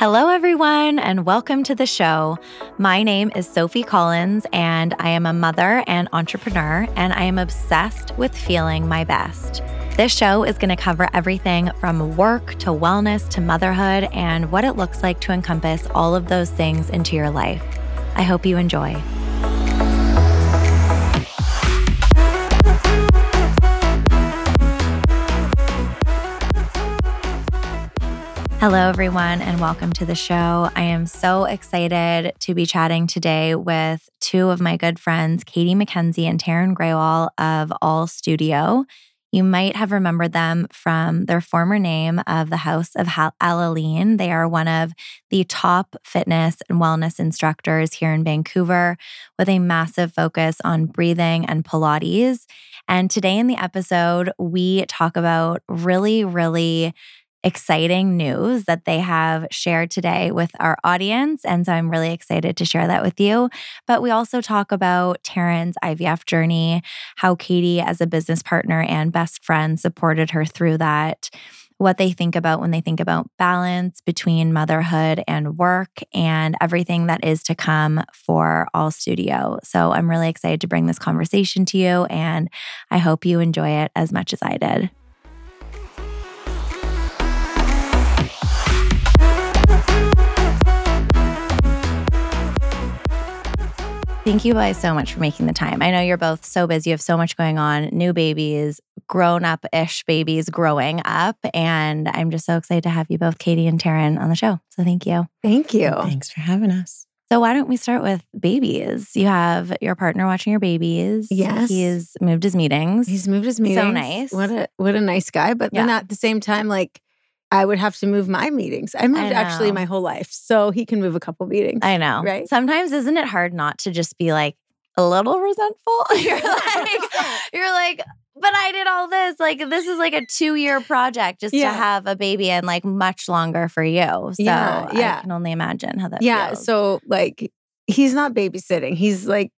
Hello, everyone, and welcome to the show. My name is Sophie Collins, and I am a mother and entrepreneur, and I am obsessed with feeling my best. This show is going to cover everything from work to wellness to motherhood and what it looks like to encompass all of those things into your life. I hope you enjoy. Hello, everyone, and welcome to the show. I am so excited to be chatting today with two of my good friends, Katie McKenzie and Taren Grewall of All Studio. You might have remembered them from their former name of the House of A La Ligne. They are one of the top fitness and wellness instructors here in Vancouver with a massive focus on breathing and Pilates. And today in the episode, we talk about really, really exciting news that they have shared today with our audience. And so I'm really excited to share that with you. But we also talk about Taren's IVF journey, how Katie, as a business partner and best friend, supported her through that. What they think about when they think about balance between motherhood and work and everything that is to come for All Studio. So I'm really excited to bring this conversation to you, and I hope you enjoy it as much as I did. Thank you guys so much for making the time. I know you're both so busy. You have so much going on, new babies, grown up ish babies growing up. And I'm just so excited to have you both, Katie and Taren, on the show. So thank you. Thank you. Thanks for having us. So why don't we start with babies? You have your partner watching your babies. Yes. He's moved his meetings. He's moved his meetings. So nice. What a what a nice guy. But then at the same time, like I would have to move my meetings. I moved actually my whole life. So he can move a couple meetings. I know. Right? Sometimes isn't it hard not to just be like a little resentful? you're like, you're like, but I did all this. Like this is like a two year project just Yeah. to have a baby and like much longer for you. So Yeah, yeah. I can only imagine how that yeah. feels. So like he's not babysitting. He's like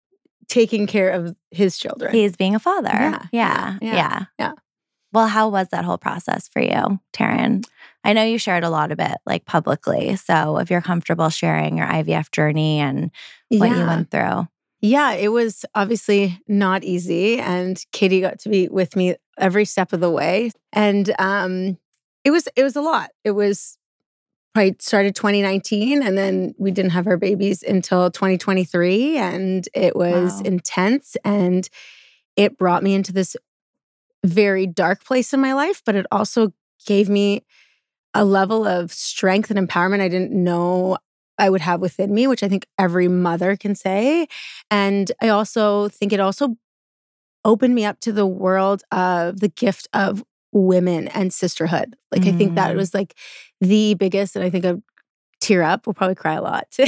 taking care of his children. He's being a father. Yeah, Yeah. yeah, Yeah. yeah. Well, how was that whole process for you, Taren? I know you shared a lot of it like publicly. So if you're comfortable sharing your IVF journey and what you went through. Yeah, it was obviously not easy. And Katie got to be with me every step of the way. And um it was it was a lot. It was probably started 2019 and then we didn't have our babies until 2023. And it was Wow. intense and it brought me into this very dark place in my life, but it also gave me a level of strength and empowerment I didn't know I would have within me, which I think every mother can say. And I also think it also opened me up to the world of the gift of women and sisterhood. Like, I think that Mm. was like the biggest, and I think I tear up. We'll probably cry a lot.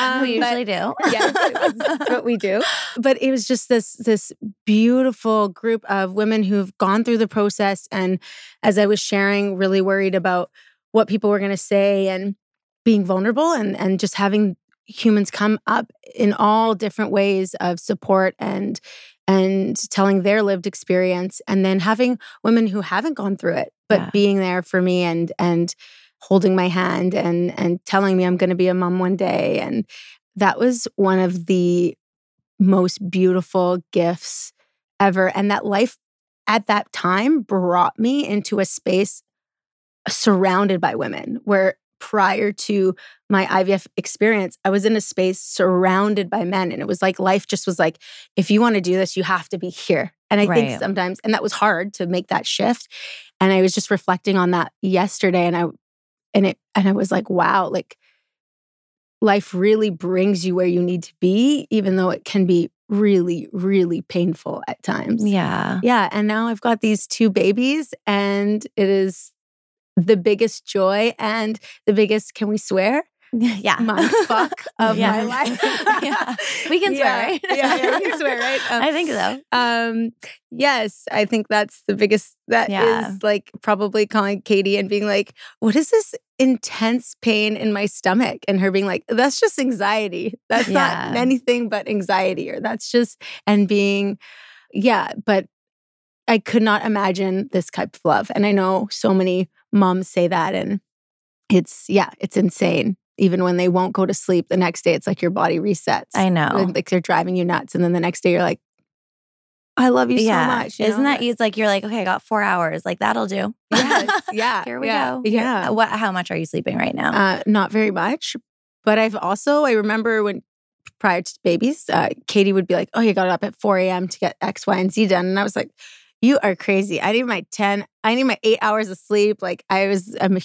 Um, we but- usually do. yes, that's what we do. But it was just this this beautiful group of women who've gone through the process, and as I was sharing, really worried about what people were going to say and being vulnerable, and and just having humans come up in all different ways of support and and telling their lived experience and then having women who haven't gone through it but Yeah. being there for me and and holding my hand and and telling me I'm going to be a mom one day and that was one of the most beautiful gifts ever and that life at that time brought me into a space surrounded by women where prior to my IVF experience I was in a space surrounded by men and it was like life just was like if you want to do this you have to be here and I Right. think sometimes and that was hard to make that shift and I was just reflecting on that yesterday and I and it and I was like wow like life really brings you where you need to be even though it can be really really painful at times Yeah. yeah and now I've got these two babies and it is the biggest joy and the biggest can we swear Yeah. mind fuck of Yeah. my life Yeah. We can swear, Yeah, right? yeah, yeah, we can swear, right? Um, I think so. um yes i think that's the biggest That is like probably calling katie and being like what is this intense pain in my stomach and her being like that's just anxiety that's not anything but anxiety or that's just and being yeah but i could not imagine this type of love and i know so many moms say that and it's yeah, it's insane. Even when they won't go to sleep, the next day it's like your body resets. I know. Like they're driving you nuts. And then the next day you're like, I love you yeah. so much. you Isn't know? that it's like you're like, okay, I got four hours. Like that'll do. Yes, yeah. Here we yeah, go. Yeah. What how much are you sleeping right now? Uh, not very much. But I've also, I remember when prior to babies, uh, Katie would be like, Oh, you got up at 4 a.m. to get X, Y, and Z done. And I was like, You are crazy. I need my 10, I need my eight hours of sleep. Like I was, I'm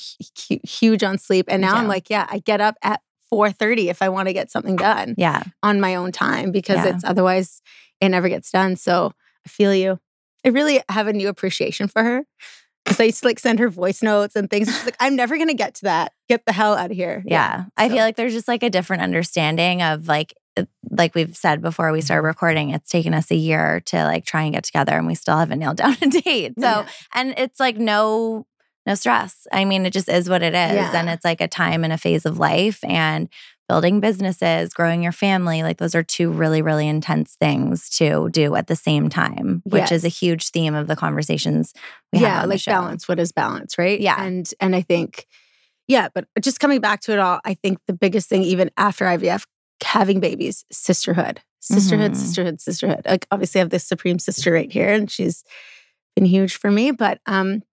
huge on sleep. And now I'm like, Yeah, I get up at 4.30 if I want to get something done yeah. on my own time because Yeah. it's otherwise it never gets done. So I feel you. I really have a new appreciation for her. Because I used to like send her voice notes and things. She's like, I'm never gonna get to that. Get the hell out of here. Yeah. I so- feel like there's just like a different understanding of like uh, like we've said before we started recording, it's taken us a year to like try and get together and we still haven't nailed down a date. So Yeah. and it's like no no stress. I mean, it just is what it is. Yeah. And it's like a time and a phase of life and building businesses, growing your family. Like those are two really, really intense things to do at the same time, which is a huge theme of the conversations we have. yeah, the like balance. What is balance, right? Yeah. And and I think, yeah, but just coming back to it all, I think the biggest thing, even after IVF, having babies, sisterhood. Sisterhood, Mhm. sisterhood, sisterhood. Like obviously I have this supreme sister right here, and she's been huge for me. But um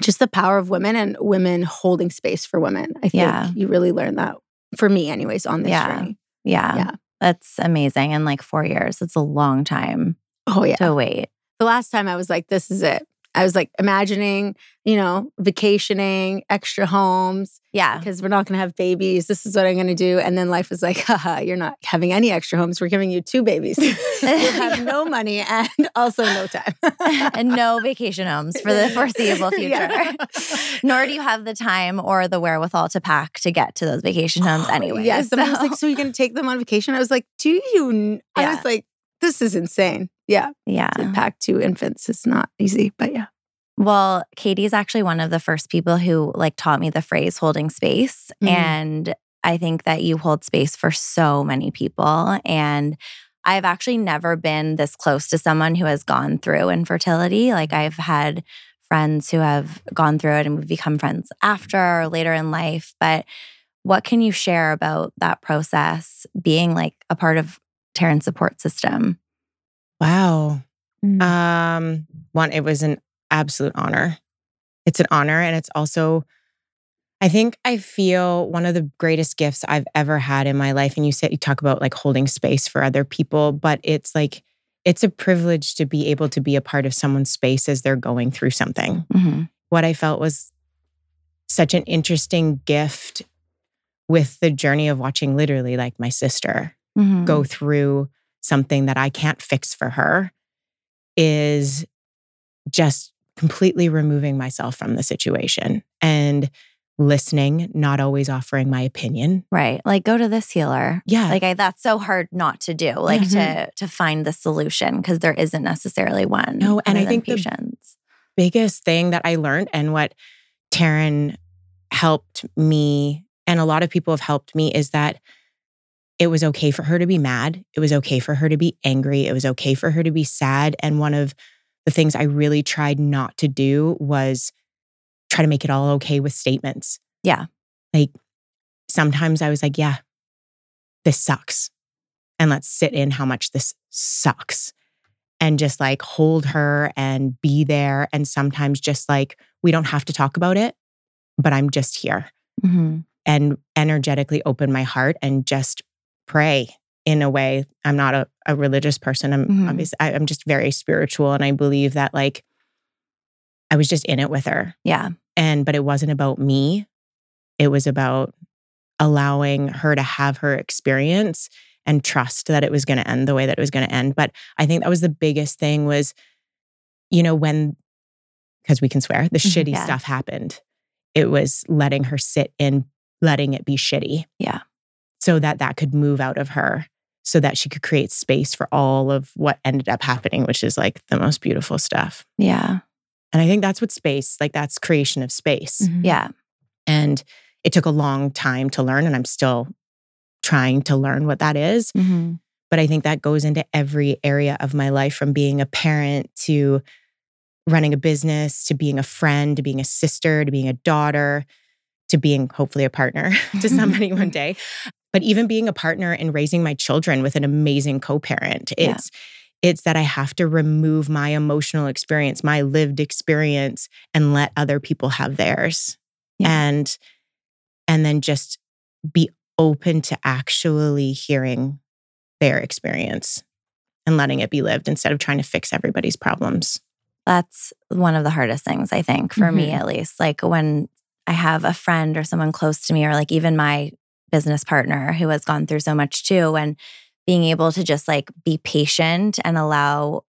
just the power of women and women holding space for women. I think Yeah. you really learn that for me anyways on this Yeah. journey. Yeah. Yeah. That's amazing. And like four years, it's a long time Oh yeah. to wait. the last time I was like, this is it. I was like imagining, you know, vacationing, extra homes, Yeah. because we're not going to have babies. This is what I'm going to do. And then life was like, haha, you're not having any extra homes. We're giving you two babies. You'll have no money and also no time. and no vacation homes for the foreseeable future. Yeah. Nor do you have the time or the wherewithal to pack to get to those vacation homes oh, anyway. Yeah. Someone was like, so you're going to take them on vacation? I was like, do you? kn-" I was like, this is insane. Yeah. yeah. To pack two infants is not easy, but yeah. Well, Katie's actually one of the first people who like taught me the phrase holding space. Mhm. And I think that you hold space for so many people. And I've actually never been this close to someone who has gone through infertility. Like I've had friends who have gone through it and we've become friends after or later in life. But what can you share about that process being like a part of Taren's support system? Wow. Mm. Um, one, it was an absolute honor. It's an honor. And it's also, I think I feel one of the greatest gifts I've ever had in my life. And you said you talk about like holding space for other people, but it's like, it's a privilege to be able to be a part of someone's space as they're going through something. Mhm. What I felt was such an interesting gift with the journey of watching literally like my sister Mhm. go through something that I can't fix for her is just completely removing myself from the situation and listening, not always offering my opinion. Right. Like go to this healer. Yeah. Like I, that's so hard not to do. Like Mhm. to to find the solution because there isn't necessarily one. No, and I think the- patience. biggest thing that I learned and what Taren helped me and a lot of people have helped me is that it was okay for her to be mad. It was okay for her to be angry. It was okay for her to be sad. And one of the things I really tried not to do was try to make it all okay with statements. Yeah. Like sometimes I was like, yeah, this sucks. And let's sit in how much this sucks and just like hold her and be there. And sometimes just like, we don't have to talk about it, but I'm just here Mhm. and energetically open my heart and just pray in a way. I'm not a, a religious person. I'm Mhm. obviously, I, I'm just very spiritual. And I believe that like, I was just in it with her. Yeah. And, but it wasn't about me. It was about allowing her to have her experience and trust that it was going to end the way that it was going to end. But I think that was the biggest thing was, you know, when, because we can swear, the Mhm, shitty yeah. stuff happened. It was letting her sit in, letting it be shitty. Yeah. So that that could move out of her so that she could create space for all of what ended up happening, which is like the most beautiful stuff. Yeah. And I think that's what space, like that's creation of space. Mhm. Yeah. And it took a long time to learn, and I'm still trying to learn what that is. Mhm. But I think that goes into every area of my life from being a parent to running a business to being a friend to being a sister to being a daughter to being hopefully a partner to somebody one day. But even being a partner in raising my children with an amazing co-parent, Yeah. it's it's that I have to remove my emotional experience, my lived experience and let other people have theirs. Yeah. And and then just be open to actually hearing their experience and letting it be lived instead of trying to fix everybody's problems. That's one of the hardest things, I think, for me Mhm. at least. Like when I have a friend or someone close to me, or like even my business partner who has gone through so much too, and being able to just like be patient and allow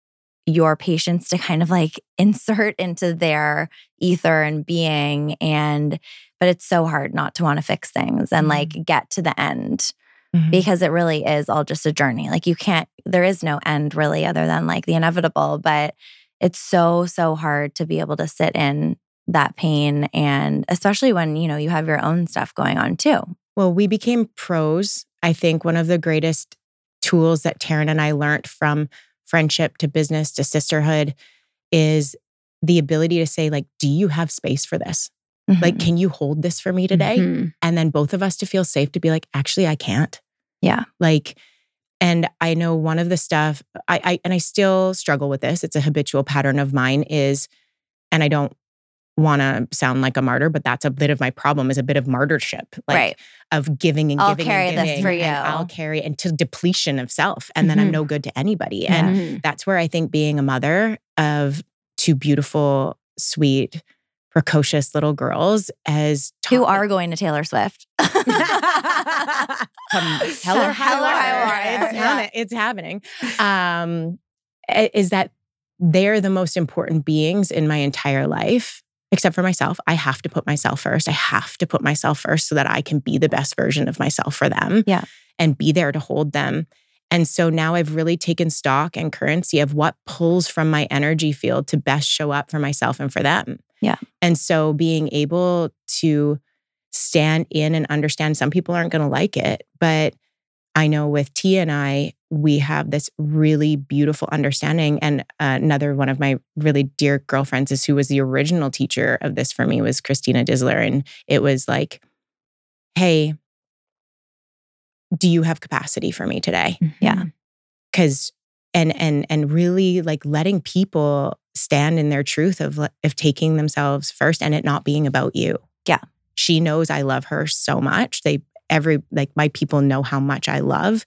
your patience to kind of like insert into their ether and being. And, but it's so hard not to want to fix things and like mm-hmm. get to the end mm-hmm. because it really is all just a journey. Like you can't, there is no end really other than like the inevitable, but it's so, so hard to be able to sit in that pain. And especially when, you know, you have your own stuff going on too. Well, we became pros. I think one of the greatest tools that Taren and I learned from friendship to business to sisterhood is the ability to say, like, do you have space for this? Like, Mhm. can you hold this for me today? Mhm. And then both of us to feel safe to be like, actually, I can't. Yeah. Like, and I know one of the stuff I, I and I still struggle with this. It's a habitual pattern of mine is, and I don't want to sound like a martyr, but that's a bit of my problem is a bit of martyrship, like right. of giving and I'll giving carry and this giving, for and you. I'll carry into depletion of self, and then I'm Mhm. no good to anybody. Yeah. And Mhm. that's where I think being a mother of two beautiful, sweet, precocious little girls as Who are going to Taylor Swift. Come hell or high Hell or high water. water. It's, Yeah. happening. it's happening. Um, is that they're the most important beings in my entire life, except for myself. I have to put myself first. I have to put myself first so that I can be the best version of myself for them. Yeah. And be there to hold them. And so now I've really taken stock and currency of what pulls from my energy field to best show up for myself and for them. Yeah. And so being able to stand in and understand some people aren't going to like it, but I know with Tia and I, we have this really beautiful understanding. And uh, another one of my really dear girlfriends is who was the original teacher of this for me was Christina Disler. And it was like, hey, do you have capacity for me today? Yeah. Because and and and really like letting people stand in their truth of le- of taking themselves first and it not being about you. Yeah. She knows I love her so much. They every like my people know how much I love.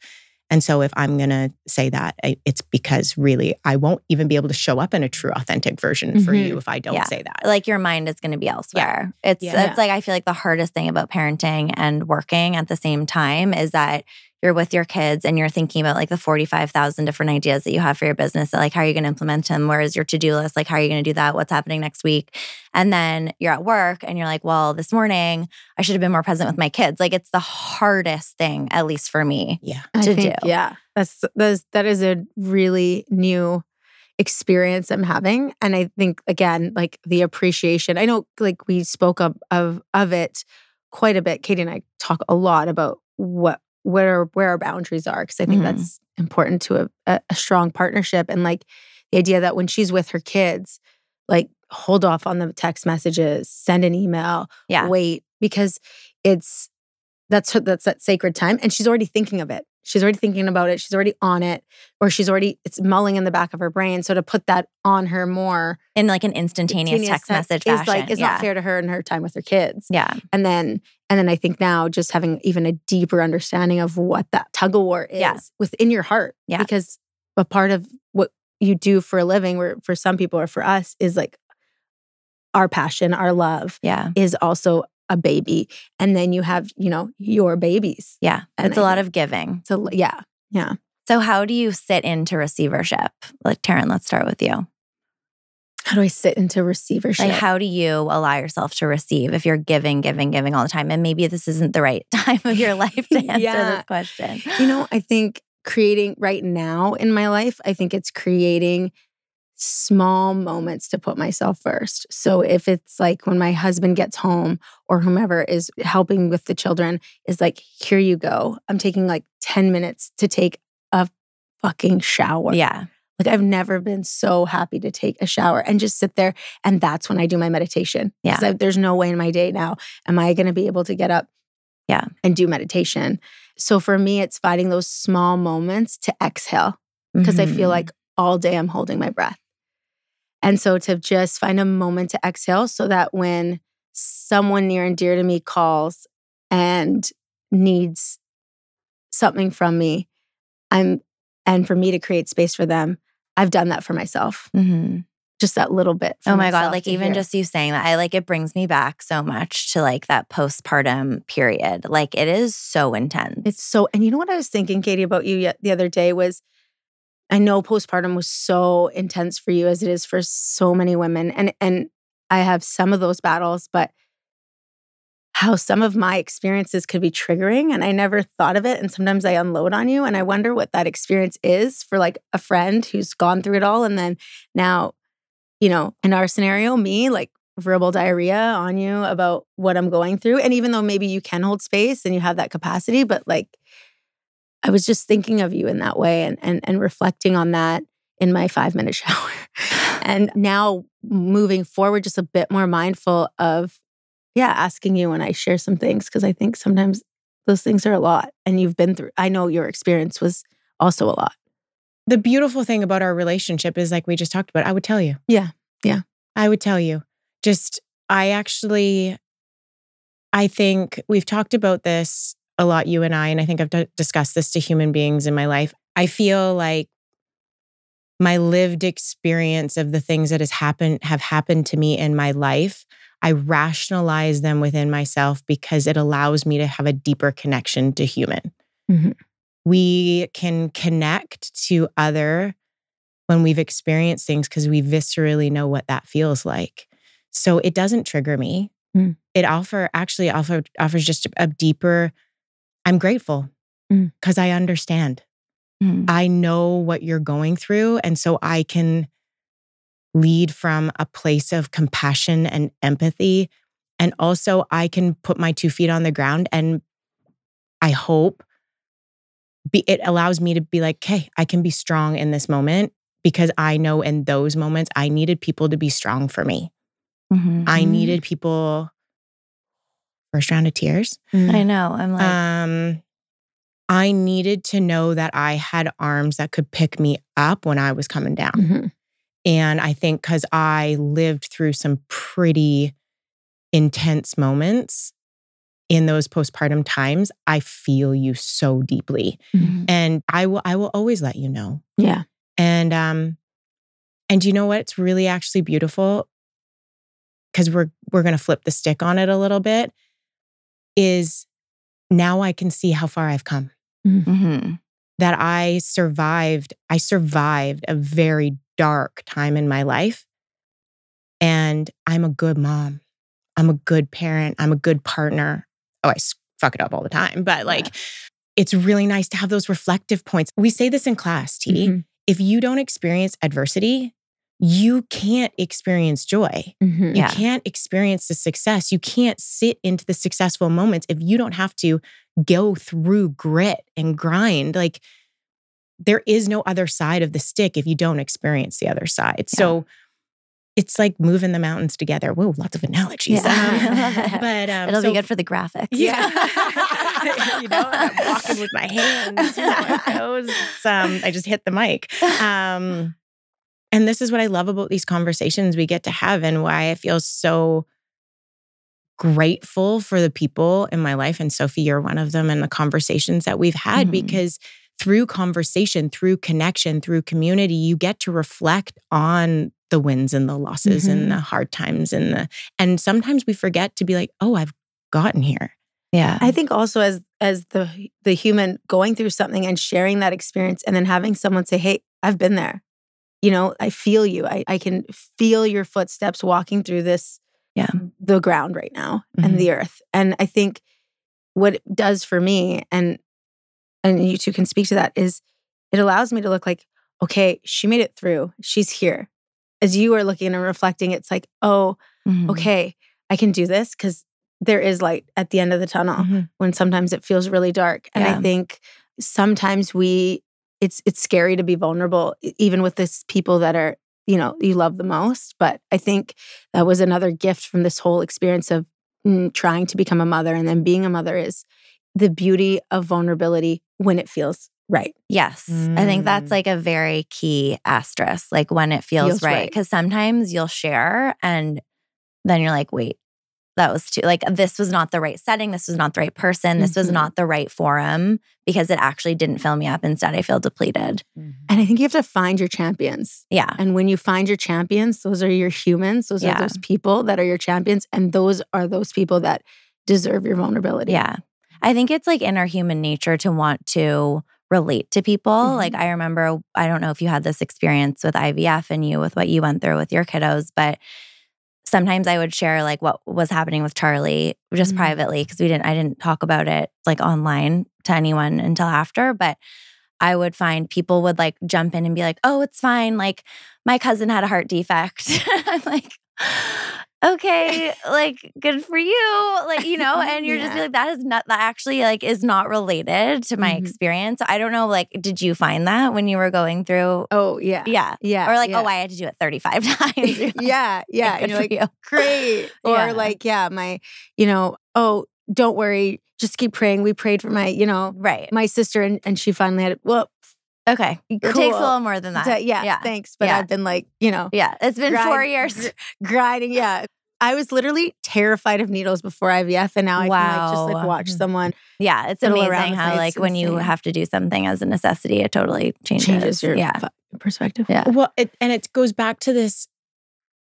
And so if I'm going to say that, it's because really I won't even be able to show up in a true authentic version for Mhm. you if I don't Yeah. say that. like your mind is going to be elsewhere. It's Yeah. it's like I feel like the hardest thing about parenting and working at the same time is that you're with your kids and you're thinking about like the 45,000 different ideas that you have for your business. Like how are you going to implement them? Where is your to-do list? Like how are you going to do that? What's happening next week? And then you're at work and you're like, "Well, this morning I should have been more present with my kids." Like it's the hardest thing at least for me. yeah. To think, do. Yeah, that's that's that is a really new experience I'm having, and I think again, like the appreciation. I know, like we spoke of of of it quite a bit. Katie and I talk a lot about what where where our boundaries are because I think Mhm. that's important to a, a, a strong partnership and like the idea that when she's with her kids, like hold off on the text messages, send an email, Yeah. wait because it's that's her, that's that sacred time and she's already thinking of it she's already thinking about it she's already on it or she's already it's mulling in the back of her brain so to put that on her more In like an instantaneous instantaneous text message is fashion. like it's yeah. not fair to her and her time with her kids Yeah. and then and then i think now just having even a deeper understanding of what that tug of war is Yeah. within your heart Yeah. because a part of what you do for a living where for some people or for us is like our passion our love Yeah. is also a baby and then you have you know your babies Yeah. And it's a I lot of giving. so yeah yeah So, how do you sit into receivership? Like, Taren, let's start with you. how do i sit into receivership Like, how do you allow yourself to receive if you're giving, giving, giving all the time? And maybe this isn't the right time of your life to answer Yeah. this question. you know i think creating right now in my life i think it's creating small moments to put myself first so if it's like when my husband gets home or whomever is helping with the children is like here you go i'm taking like 10 minutes to take a fucking shower Yeah. Like I've never been so happy to take a shower and just sit there. And that's when I do my meditation. Yeah. I, there's no way in my day now am I going to be able to get up Yeah. and do meditation. So for me, it's finding those small moments to exhale because I feel Mhm. like all day I'm holding my breath. And so to just find a moment to exhale so that when someone near and dear to me calls and needs something from me, I'm, and for me to create space for them, I've done that for myself. Mhm. Just that little bit. Oh my God. Like even hear. just you saying that, I like it brings me back so much to like that postpartum period. Like it is so intense. It's so, and you know what I was thinking, Katie, about you yet the other day was I know postpartum was so intense for you as it is for so many women. And and I have some of those battles, but how some of my experiences could be triggering and I never thought of it. And sometimes I unload on you. And I wonder what that experience is for like a friend who's gone through it all. And then now, you know, in our scenario, me, like verbal diarrhea on you about what I'm going through. And even though maybe you can hold space and you have that capacity, but like I was just thinking of you in that way and and and reflecting on that in my five minute shower. and now moving forward, just a bit more mindful of, yeah, asking you when I share some things, because I think sometimes those things are a lot and you've been through. I know your experience was also a lot. The beautiful thing about our relationship is like we just talked about, I would tell you. Yeah. Yeah. I would tell you. Just, I actually, I think we've talked about this a lot, you and I, and I think I've d- discussed this to human beings in my life. I feel like my lived experience of the things that has happened have happened to me in my life. I rationalize them within myself because it allows me to have a deeper connection to human. Mhm. We can connect to other when we've experienced things because we viscerally know what that feels like. So it doesn't trigger me. Mm. It offer actually offer, offers just a deeper. I'm grateful Mm. because I understand. Mhm. I know what you're going through, and so I can lead from a place of compassion and empathy, and also I can put my two feet on the ground and I hope be, it allows me to be like, okay, I can be strong in this moment because I know in those moments I needed people to be strong for me. Mhm. I Mhm. needed people. First round of tears. I know. I'm like, Um, I needed to know that I had arms that could pick me up when I was coming down. Mhm. And I think because I lived through some pretty intense moments in those postpartum times, I feel you so deeply. mhm. And I will I will always let you know. Yeah. And um and you know what? It's really actually beautiful because we're we're gonna flip the stick on it a little bit. Is now I can see how far I've come. Mhm. That I survived, I survived a very dark time in my life. And I'm a good mom. I'm a good parent. I'm a good partner. Oh, I fuck it up all the time. But like, it's really nice to have those reflective points. We say this in class, T. Mhm. If you don't experience adversity, you can't experience joy. Mhm. You Yeah. can't experience the success. You can't sit into the successful moments if you don't have to go through grit and grind. Like there is no other side of the stick if you don't experience the other side. So it's like moving the mountains together. Whoa, lots of analogies. Yeah. Um, but um, It'll so- be good for the graphics. yeah. you know, I'm walking with my hands. You know, how it goes. It's, um, I just hit the mic. Um, and this is what I love about these conversations we get to have and why I feel so grateful for the people in my life. And Sophie, you're one of them, and the conversations that we've had Mhm. because through conversation, through connection, through community, you get to reflect on the wins and the losses and the hard times and the and sometimes we forget to be like, oh, I've gotten here. Yeah. I think also as as the the human going through something and sharing that experience and then having someone say, Hey, I've been there. You know, I feel you. I, I can feel your footsteps walking through this, Yeah. the ground right now Mhm. and the earth. And I think what it does for me, and and you two can speak to that, is it allows me to look like, okay, she made it through. She's here. As you are looking and reflecting, it's like, oh, Mhm. okay, I can do this because there is light at the end of the tunnel when sometimes it feels really dark. And Yeah. I think sometimes we it's it's scary to be vulnerable even with this people that are you know you love the most but i think that was another gift from this whole experience of mm, trying to become a mother and then being a mother is the beauty of vulnerability when it feels right Yes. I think that's Mm. like a very key asterisk, like when it feels, Feels right. right. Because sometimes you'll share and then you're like, wait, that was too, like, this was not the right setting. This was not the right person. This was Mhm. not the right forum because it actually didn't fill me up. Instead, I feel depleted. and i think you have to find your champions Yeah. and when you find your champions those are your humans those Yeah. are those people that are your champions and those are those people that deserve your vulnerability Yeah. I think it's like in our human nature to want to relate to people. Mhm. Like I remember, I don't know if you had this experience with IVF and you with what you went through with your kiddos, but sometimes I would share like what was happening with Charlie just Mhm. privately because we didn't I didn't talk about it like online to anyone until after, but I would find people would like jump in and be like, "Oh, it's fine. Like my cousin had a heart defect." I'm like, "Okay, like good for you." Like, you know, and you're just like that is not that actually like is not related to my Mhm. experience. I don't know like did you find that when you were going through oh yeah yeah. yeah Or like, yeah. oh, I had to do it 35 times. Like, yeah yeah "Good and you're like you." great or Yeah. like yeah my you know oh don't worry just keep praying we prayed for my you know Right. my sister and, and she finally had it well Okay. It takes a little more than that. d- yeah, Yeah. thanks but Yeah. i've been like you know Yeah. It's been four years. gr- grinding yeah i was literally terrified of needles before ivf and now i can like just like watch someone Yeah, it's fiddle around amazing how like It's when you have to do something as a necessity, it totally changes. changes your yeah, perspective yeah, Well, it, and it goes back to this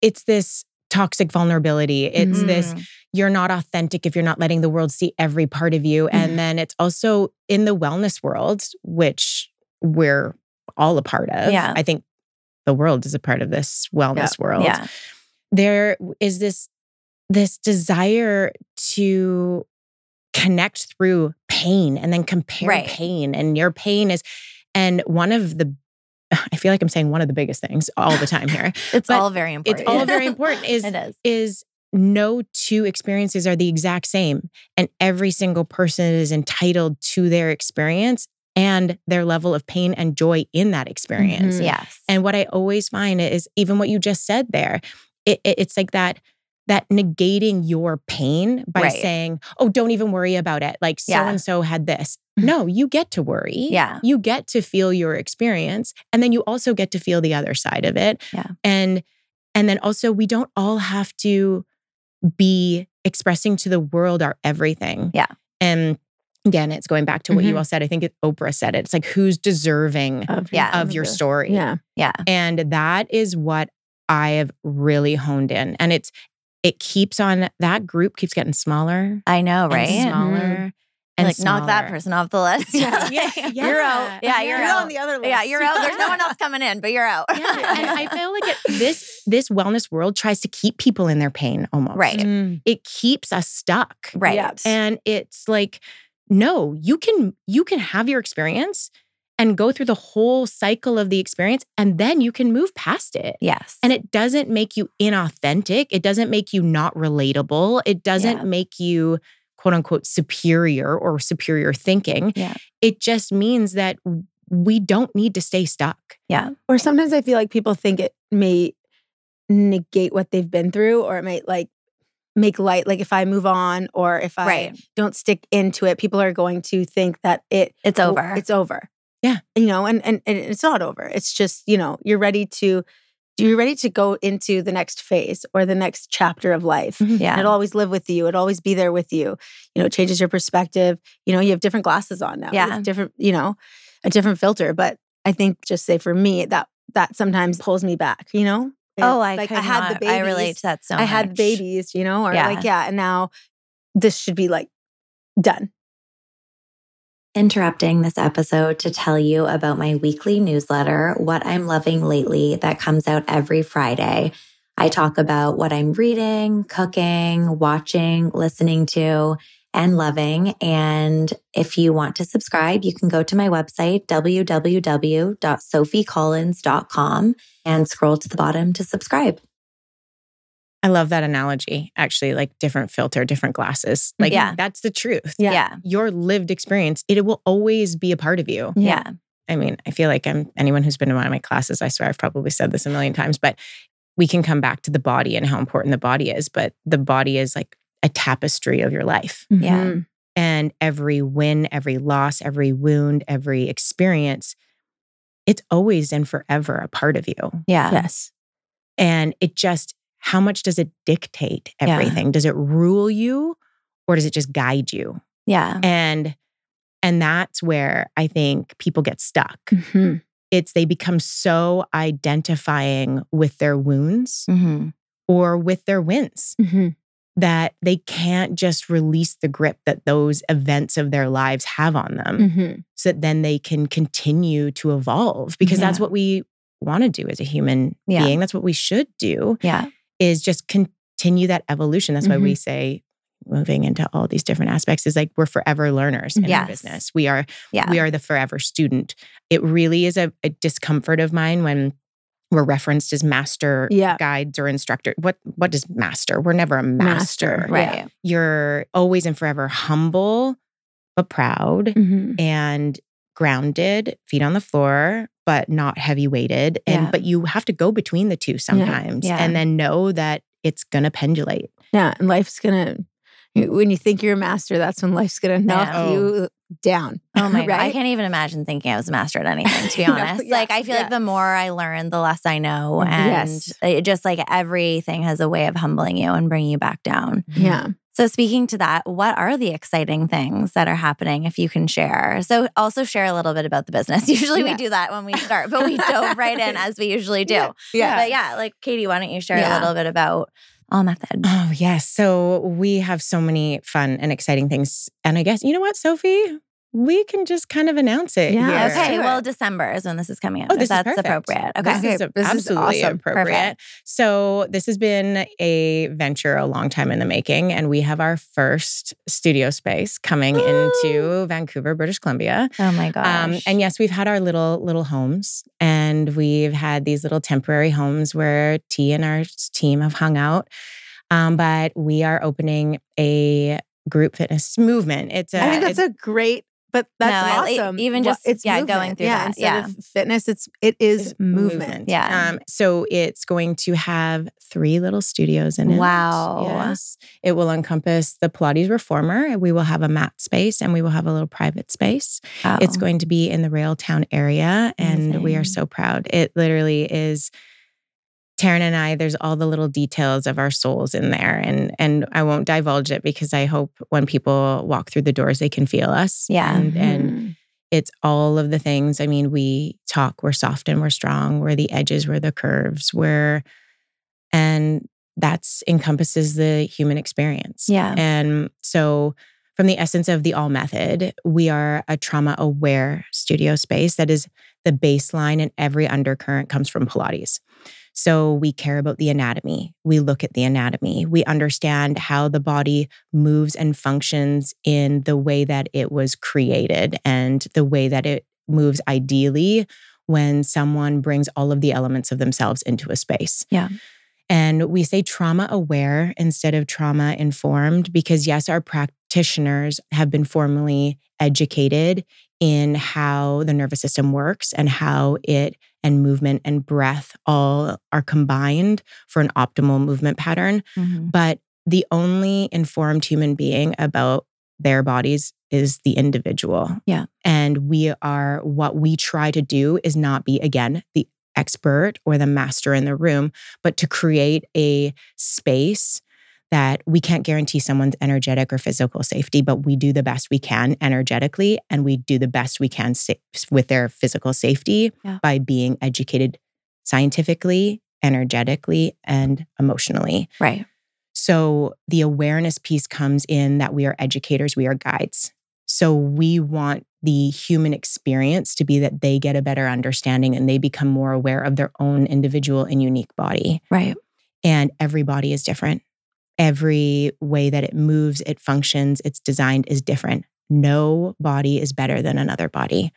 it's this toxic vulnerability. It's this Mm. you're not authentic if you're not letting the world see every part of you. Mhm. And then it's also in the wellness world, which we're all a part of. Yeah. I think the world is a part of this wellness world. yeah, There is this this desire to connect through pain and then compare Right. pain and your pain is and one of the I feel like I'm saying one of the biggest things all the time here. it's But all very important. It's all very important is it is. is no two experiences are the exact same and every single person is entitled to their experience and their level of pain and joy in that experience. Mhm. Yes, And what I always find is even what you just said there, it, it- it's like that that negating your pain by Right. saying, "Oh, don't even worry about it." Like so and so had this. Mhm. No, you get to worry. Yeah. You get to feel your experience and then you also get to feel the other side of it. Yeah. And and then also we don't all have to be expressing to the world our everything. Yeah. And again, it's going back to what you Mhm. all said. I think it, Oprah said it. It's like who's deserving of, Yeah. of your story. yeah yeah, And that is what I have really honed in. And it's it keeps on that group keeps getting smaller. I know, and right? smaller. And like knock that person off the list. Yeah. Yeah, You're out. Yeah, you're, you're out. on the other list yeah, you're out. There's no one else coming in, but you're out. Yeah. And I feel like it, this this wellness world tries to keep people in their pain almost. Right. Mm. It keeps us stuck. right. Yeah. And it's like, no, you can you can have your experience and go through the whole cycle of the experience and then you can move past it. Yes. And it doesn't make you inauthentic. It doesn't make you not relatable. It doesn't Yeah. make you quote unquote superior or superior thinking. Yeah. It just means that we don't need to stay stuck. yeah. Or sometimes I feel like people think it may negate what they've been through, or it might like make light. Like if I move on, or if I Right. don't stick into it, people are going to think that it It's over. It's over. Yeah. you know, and and, and it's not over. It's just you know you're ready to. You're ready to go into the next phase or the next chapter of life. yeah. And it'll always live with you. It'll always be there with you. You know, it changes your perspective. You know, you have different glasses on now. You Yeah. different, you know, a different filter. But I think just say for me, that that sometimes pulls me back, you know? oh, I like I had not, the babies. I relate to that so I had babies, you know, or Yeah. like, yeah, and now this should be like done. Interrupting this episode to tell you about my weekly newsletter, What I'm Loving Lately, that comes out every Friday. I talk about what I'm reading, cooking, watching, listening to, and loving. And if you want to subscribe, you can go to my website, www.sophiecollins.com, and scroll to the bottom to subscribe. I love that analogy, actually, like different filter, different glasses. Like, Yeah. that's the truth. Yeah. Yeah. Your lived experience, it will always be a part of you. Yeah. I mean, I feel like I'm anyone who's been to one of my classes, I swear I've probably said this a million times, but we can come back to the body and how important the body is. But the body is like a tapestry of your life. Yeah. Mhm. And every win, every loss, every wound, every experience, it's always and forever a part of you. Yeah. Yes. And it just, how much does it dictate Yeah. everything? Does it rule you or does it just guide you? Yeah. And and that's where I think people get stuck. Mhm. It's they become so identifying with their wounds hmm or with their wins Mhm. that they can't just release the grip that those events of their lives have on them Mhm. so that then they can continue to evolve because that's what we want to do as a human Yeah. being. That's what we should do Yeah. Is just continue that evolution. That's why Mm-hmm. we say moving into all these different aspects is like we're forever learners in Yes. our business. We are Yeah. we are the forever student. It really is a, a discomfort of mine when we're referenced as master Yeah. guides or instructor. What what does master? We're never a master. Master, Right. You're always and forever humble but proud Mhm. and grounded, feet on the floor, but not heavy weighted. And Yeah. but you have to go between the two sometimes Yeah. and then know that it's gonna pendulate. Yeah. And life's gonna when you think you're a master, that's when life's gonna knock Yeah. you oh. down. Oh my god. I can't even imagine thinking I was a master at anything, to be No, honest. yeah, like I feel yeah. like the more I learn, the less I know. Mm, and Yes. it just like everything has a way of humbling you and bringing you back down. Yeah. So, speaking to that, what are the exciting things that are happening if you can share? So, also share a little bit about the business. Usually we do that when we start, but we dove right in as we usually do. Yeah. Yeah. But yeah, like Katie, why don't you share Yeah. a little bit about All Method? Oh, yes. So we have so many fun and exciting things. And I guess, you know what, Sophie? We can just kind of announce it. Yeah, here. okay, well, December is when this is coming out. Oh, if this is that's perfect. appropriate. Okay. This Okay, is this is absolutely awesome. appropriate. Perfect. So, this has been a venture a long time in the making, and we have our first studio space coming into Vancouver, British Columbia. Oh my gosh. Um, and yes, we've had our little little homes, and we've had these little temporary homes where T and our team have hung out. Um, but we are opening a group fitness movement. It's a I think that's it's- a great, but that's No, awesome. even Well, just, yeah, going through yeah, that, Instead yeah. of fitness, it's it is it's movement. Yeah. Um, so it's going to have three little studios in it. Wow. Yes. It will encompass the Pilates reformer. We will have a mat space and we will have a little private space. Wow. It's going to be in the Railtown area, and we are so proud. It literally is. Taren and I, there's all the little details of our souls in there, and and I won't divulge it because I hope when people walk through the doors, they can feel us. Yeah. and, and Mhm. it's all of the things. I mean, we talk, we're soft and we're strong, we're the edges, we're the curves, we're, and that's encompasses the human experience. Yeah. And so, from the essence of the All Method, we are a trauma aware studio space that is the baseline, and every undercurrent comes from Pilates. So we care about the anatomy. We look at the anatomy. We understand how the body moves and functions in the way that it was created and the way that it moves ideally when someone brings all of the elements of themselves into a space. Yeah. And we say trauma aware instead of trauma informed because, yes, our practitioners have been formally educated in how the nervous system works and how it and movement and breath all are combined for an optimal movement pattern. Mhm. But the only informed human being about their bodies is the individual. Yeah. And we are, what we try to do is not be, again, the expert or the master in the room, but to create a space that we can't guarantee someone's energetic or physical safety, but we do the best we can energetically and we do the best we can sa- with their physical safety Yeah. by being educated scientifically, energetically, and emotionally. Right. So the awareness piece comes in that we are educators, we are guides. So we want the human experience to be that they get a better understanding and they become more aware of their own individual and unique body. Right. And every body is different. Every way that it moves, it functions, it's designed is different. No body is better than another body.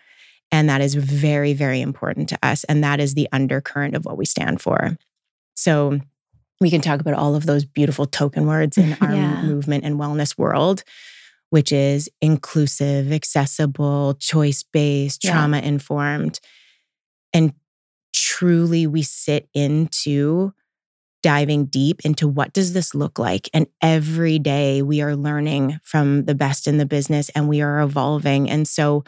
And that is very, very important to us. And that is the undercurrent of what we stand for. So we can talk about all of those beautiful token words in our Yeah. movement and wellness world. which is inclusive, accessible, choice based, Yeah. trauma informed. And truly, we sit into diving deep into what does this look like? And every day we are learning from the best in the business and we are evolving. And so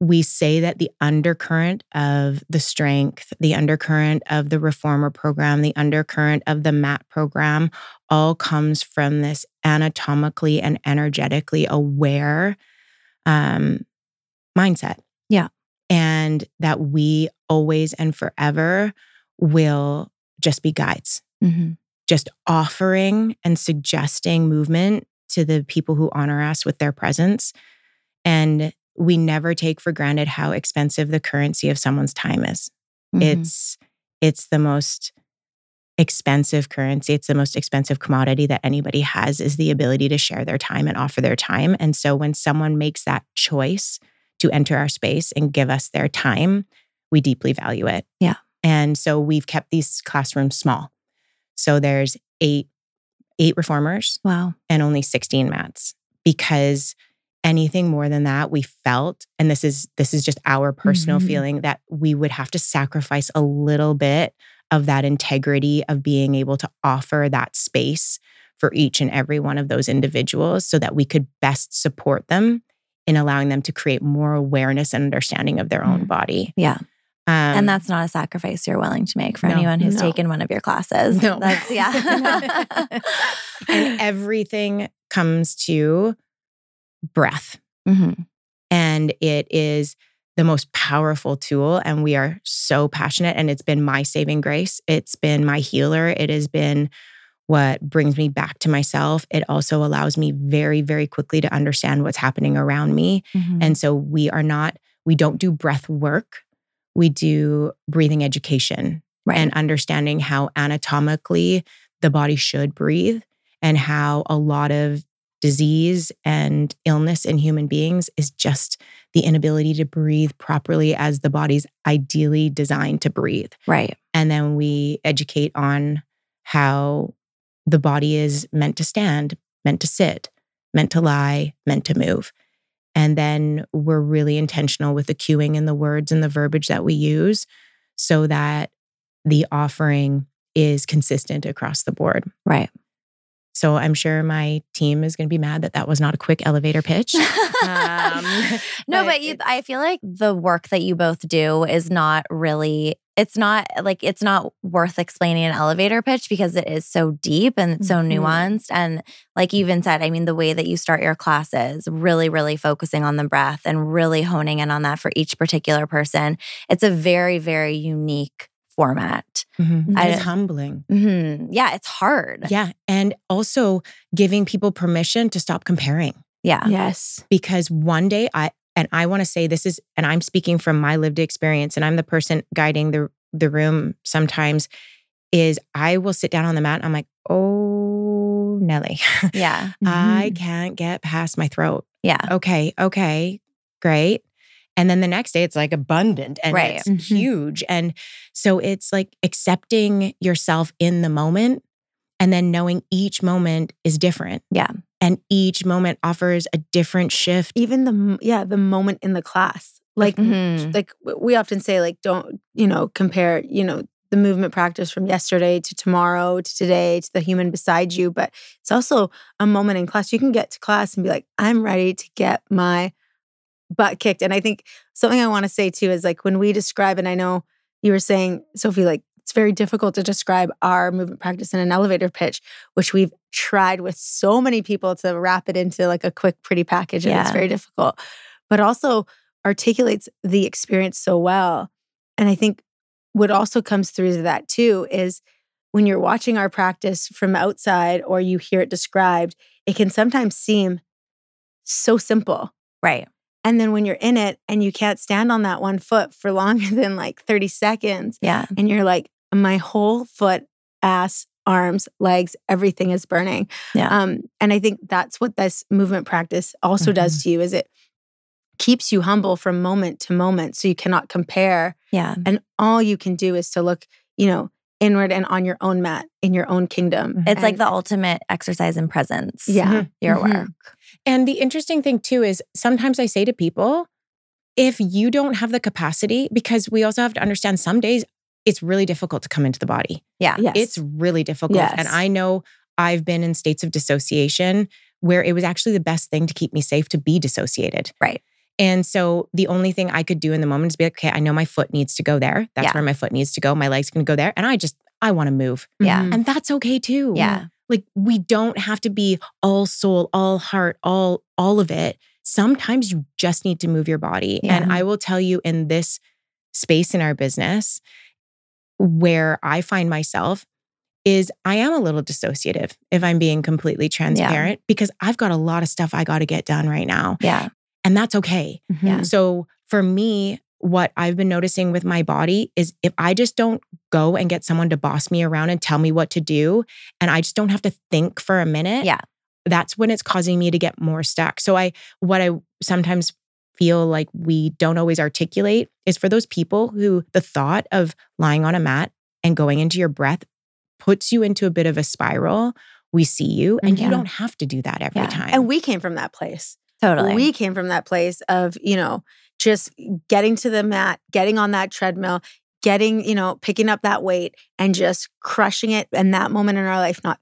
we say that the undercurrent of the strength the undercurrent of the reformer program the undercurrent of the mat program all comes from this anatomically and energetically aware um, mindset. Yeah. and that we always and forever will just be guides Mhm. just offering and suggesting movement to the people who honor us with their presence. And we never take for granted how expensive the currency of someone's time is. Mhm. It's it's the most expensive currency. It's the most expensive commodity that anybody has is the ability to share their time and offer their time. And so when someone makes that choice to enter our space and give us their time, we deeply value it. Yeah. And so we've kept these classrooms small. So there's eight eight reformers wow. and only 16 mats because anything more than that we felt and this is this is just our personal Mhm. feeling that we would have to sacrifice a little bit of that integrity of being able to offer that space for each and every one of those individuals so that we could best support them in allowing them to create more awareness and understanding of their own Mm. body Yeah. Um, and that's not a sacrifice you're willing to make for no, anyone who's no. taken one of your classes. No. That's yeah. and everything comes to breath Mhm. and it is the most powerful tool and we are so passionate and it's been my saving grace it's been my healer it has been what brings me back to myself it also allows me very very quickly to understand what's happening around me Mhm. and so we are not we don't do breath work we do breathing education right. and understanding how anatomically the body should breathe and how a lot of disease and illness in human beings is just the inability to breathe properly as the body's ideally designed to breathe. right. And then we educate on how the body is meant to stand, meant to sit, meant to lie, meant to move. And then we're really intentional with the cueing and the words and the verbiage that we use so that the offering is consistent across the board. Right. So I'm sure my team is going to be mad that that was not a quick elevator pitch. Um, no, but but you, I feel like the work that you both do is not really. It's not like it's not worth explaining an elevator pitch because it is so deep and it's so Mhm. nuanced. And like you even said, I mean, the way that you start your classes, really, really focusing on the breath and really honing in on that for each particular person. It's a very, very unique format. Mhm. I- it's humbling. Mhm. Yeah, it's hard. Yeah. And also giving people permission to stop comparing. Yeah. Yes. because one day I and I want to say this is and I'm speaking from my lived experience and I'm the person guiding the the room sometimes is I will sit down on the mat and I'm like, "Oh, Nelly, Yeah. I Mhm. can't get past my throat." Yeah. Okay, okay. Great. And then the next day it's like abundant and Right. it's Mhm. huge and so it's like accepting yourself in the moment and then knowing each moment is different. Yeah. And each moment offers a different shift. Even the yeah the moment in the class. Like Mhm. like we often say like don't you know compare you know the movement practice from yesterday to tomorrow to today to the human beside you but it's also a moment in class. You can get to class and be like i'm ready to get my butt kicked. And i think something i want to say too is like when we describe and i know you were saying sophie like it's very difficult to describe our movement practice in an elevator pitch which we've tried with so many people to wrap it into like a quick pretty package and it's very difficult but also articulates the experience so well and i think what also comes through to that too is when you're watching our practice from outside or you hear it described it can sometimes seem so simple Right. and then when you're in it and you can't stand on that one foot for longer than like 30 seconds Yeah. and you're like my whole foot ass arms legs everything is burning Yeah. um and i think that's what this movement practice also does to you is it keeps you humble from moment to moment so you cannot compare Yeah. and all you can do is to look you know inward and on your own mat in your own kingdom. Mhm. It's like the ultimate exercise in presence. yeah. Mhm. Your Mhm. work. And the interesting thing too is sometimes I say to people, if you don't have the capacity, because we also have to understand some days it's really difficult to come into the body. Yeah. Yes. It's really difficult. And I know I've been in states of dissociation where it was actually the best thing to keep me safe to be dissociated. Right. And so the only thing I could do in the moment is be like, okay, I know my foot needs to go there. That's Yeah. where my foot needs to go. My leg's going to go there. And I just, I want to move. Yeah. Mhm. And that's okay too. Yeah. Like we don't have to be all soul, all heart, all all of it. Sometimes you just need to move your body. And I will tell you in this space in our business where I find myself is I am a little dissociative if I'm being completely transparent because I've got a lot of stuff I got to get done right now. Yeah. And that's okay. Yeah. So for me, what I've been noticing with my body is if I just don't go and get someone to boss me around and tell me what to do, and I just don't have to think for a minute, Yeah. that's when it's causing me to get more stuck. So I, what I sometimes feel like we don't always articulate is for those people who the thought of lying on a mat and going into your breath puts you into a bit of a spiral. We see you, and Yeah. you don't have to do that every Yeah. time. And we came from that place. Totally. We came from that place of, you know, just getting to the mat, getting on that treadmill, getting, you know, picking up that weight and just crushing it in that moment in our life, not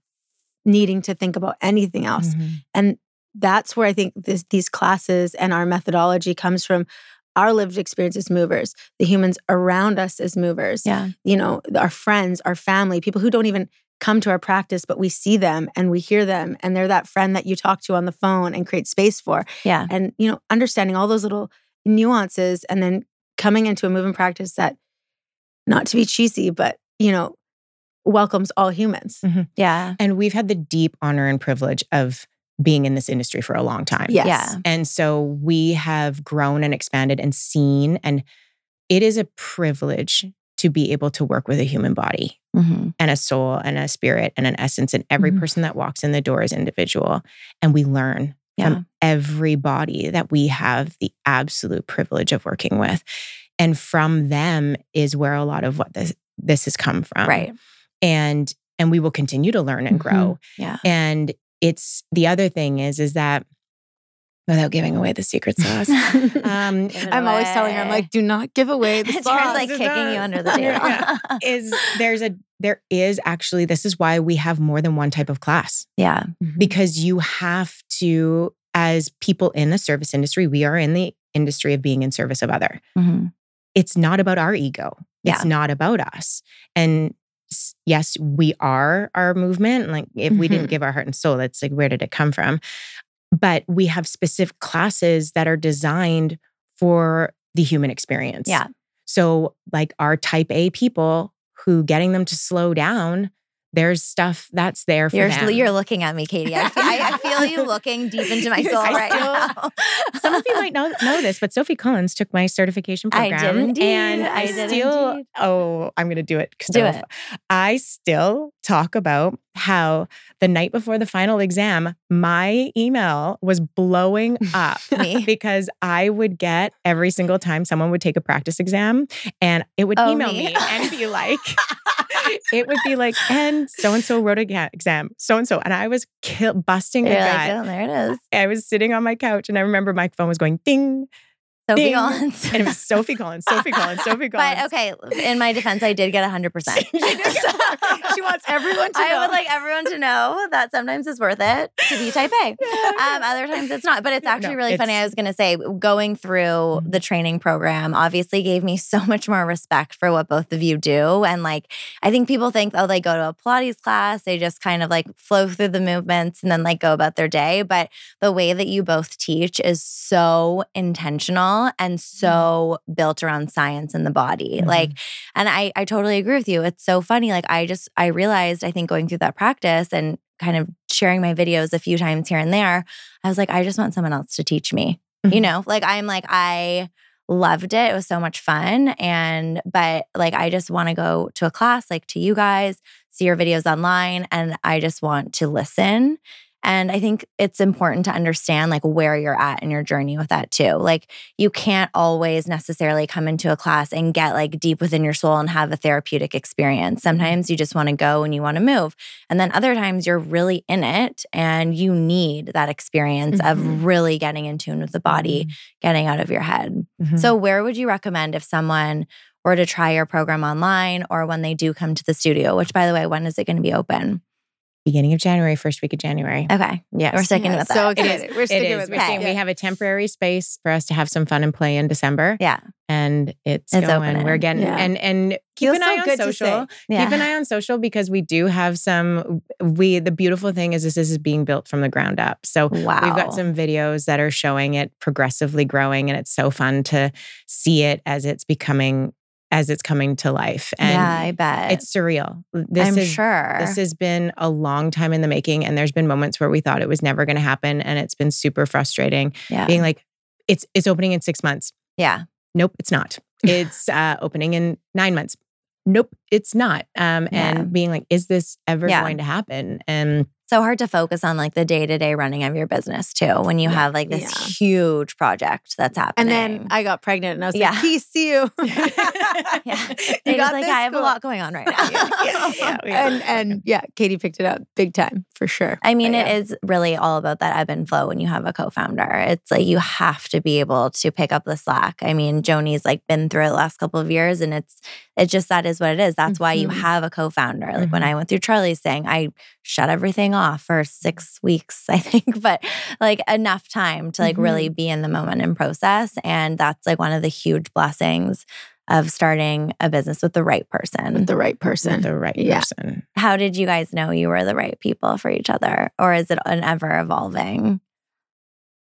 needing to think about anything else. Mhm. And that's where I think this, these classes and our methodology comes from our lived experience as movers, the humans around us as movers, yeah. you know, our friends, our family, people who don't even come to our practice, but we see them and we hear them. And they're that friend that you talk to on the phone and create space for. Yeah. And, you know, understanding all those little nuances and then coming into a movement practice that, not to be cheesy, but, you know, welcomes all humans. Mm-hmm. Yeah. And we've had the deep honor and privilege of being in this industry for a long time. Yes. Yeah. And so we have grown and expanded and seen, and it is a privilege to be able to work with a human body hmm and a soul and a spirit and an essence. And every Mhm. person that walks in the door is individual. And we learn Yeah. from every body that we have the absolute privilege of working with. And from them is where a lot of what this this has come from. Right. And and we will continue to learn and grow. Yeah. And it's the other thing is, is that without giving away the secret sauce, um, I'm always telling her, I'm like, do not give away the Taren's sauce. like kicking you under the table. Yeah. is there's a there is actually this is why we have more than one type of class yeah. because you have to as people in the service industry we are in the industry of being in service of other hmm it's not about our ego it's Yeah. not about us and s- yes we are our movement like if we didn't Mhm. give our heart and soul it's like where did it come from but we have specific classes that are designed for the human experience Yeah. so like our type a people who getting them to slow down there's stuff that's there for You're them you're looking at me, Katie. I feel, I, I feel you looking deep into my soul I right still- now. some of you might know, know this, but Sophie Collins took my certification I program. did indeed. And I I, still, indeed. oh, I'm going to do it. Do it. I still talk about how the night before the final exam, my email was blowing up because I would get every single time someone would take a practice exam and it would Oh, email me. me and be like, it would be like, and so and so wrote a exam, so and so. And I was kill- busting You're gut. like, oh, there it is. I was sitting on my couch and I remember my phone was going ding. Sophie Ding. Collins. And it was Sophie Collins, Sophie Collins, Sophie Collins. But okay, in my defense, I did get 100%. She did get- she wants everyone to I know. would like everyone to know that sometimes it's worth it to be type A. Um, other times it's not. But it's No, actually really funny. I was going to say, going through the training program obviously gave me so much more respect for what both of you do. And like, I think people think, oh, they go to a Pilates class, they just kind of like flow through the movements and then like go about their day. But the way that you both teach is so intentional and so built around science and the body. Mhm. Like, and I, I totally agree with you. It's so funny. Like, I just, I realized, I think going through that practice and kind of sharing my videos a few times here and there, I was like, I just want someone else to teach me. You Mhm. know, like, I'm like, I loved it. It was so much fun. And, but like, I just want to go to a class, like to you guys, see your videos online, and I just want to listen And I think it's important to understand like where you're at in your journey with that too. Like you can't always necessarily come into a class and get like deep within your soul and have a therapeutic experience. Sometimes you just want to go and you want to move. And then other times you're really in it and you need that experience Mhm. of really getting in tune with the body, getting out of your head. Mhm. So, where would you recommend if someone were to try your program online or when they do come to the studio? Which, by the way, when is it going to be open? Beginning of January, first week of January. Okay. Yes. We're sticking Yeah, with so that. excited. We're sticking with saying we have a temporary space for us to have some fun and play in December, yeah. and it's, It's going. opening. We're getting Yeah. and and keep Feels an so eye on social. Yeah. Keep an eye on social because we do have some. We the beautiful thing is this, this is being built from the ground up. So wow. We've got some videos that are showing it progressively growing, and it's so fun to see it as it's becoming as it's coming to life. And yeah, I bet. it's surreal. This I'm is sure. this has been a long time in the making, and there's been moments where we thought it was never going to happen, and it's been super frustrating. yeah. Being like, it's it's opening in six months. yeah. Nope, it's not. It's uh, opening in nine months. Nope, it's not. Um, Yeah. and being like, is this ever Yeah. going to happen? And So hard to focus on like the day to day running of your business too when you Yeah. have like this Yeah. huge project that's happening. And then I got pregnant and I was Yeah. like, peace, see you. yeah. You got like? I have a lot going on right now. Yeah, and and yeah, Katie picked it up big time for sure. I mean, But it is really all about that ebb and flow when you have a co-founder. It's like you have to be able to pick up the slack. I mean, Joni's like been through it the last couple of years and it's it just that is what it is. That's why you Mhm. have a co-founder. Like when Mhm. I went through Charlie's thing, I shut everything off for six weeks, I think, but like enough time to like really mm-hmm. be in the moment and process. And that's like one of the huge blessings of starting a business with the right person. with the right person. With the right Yeah. person. How did you guys know you were the right people for each other? Or is it an ever evolving?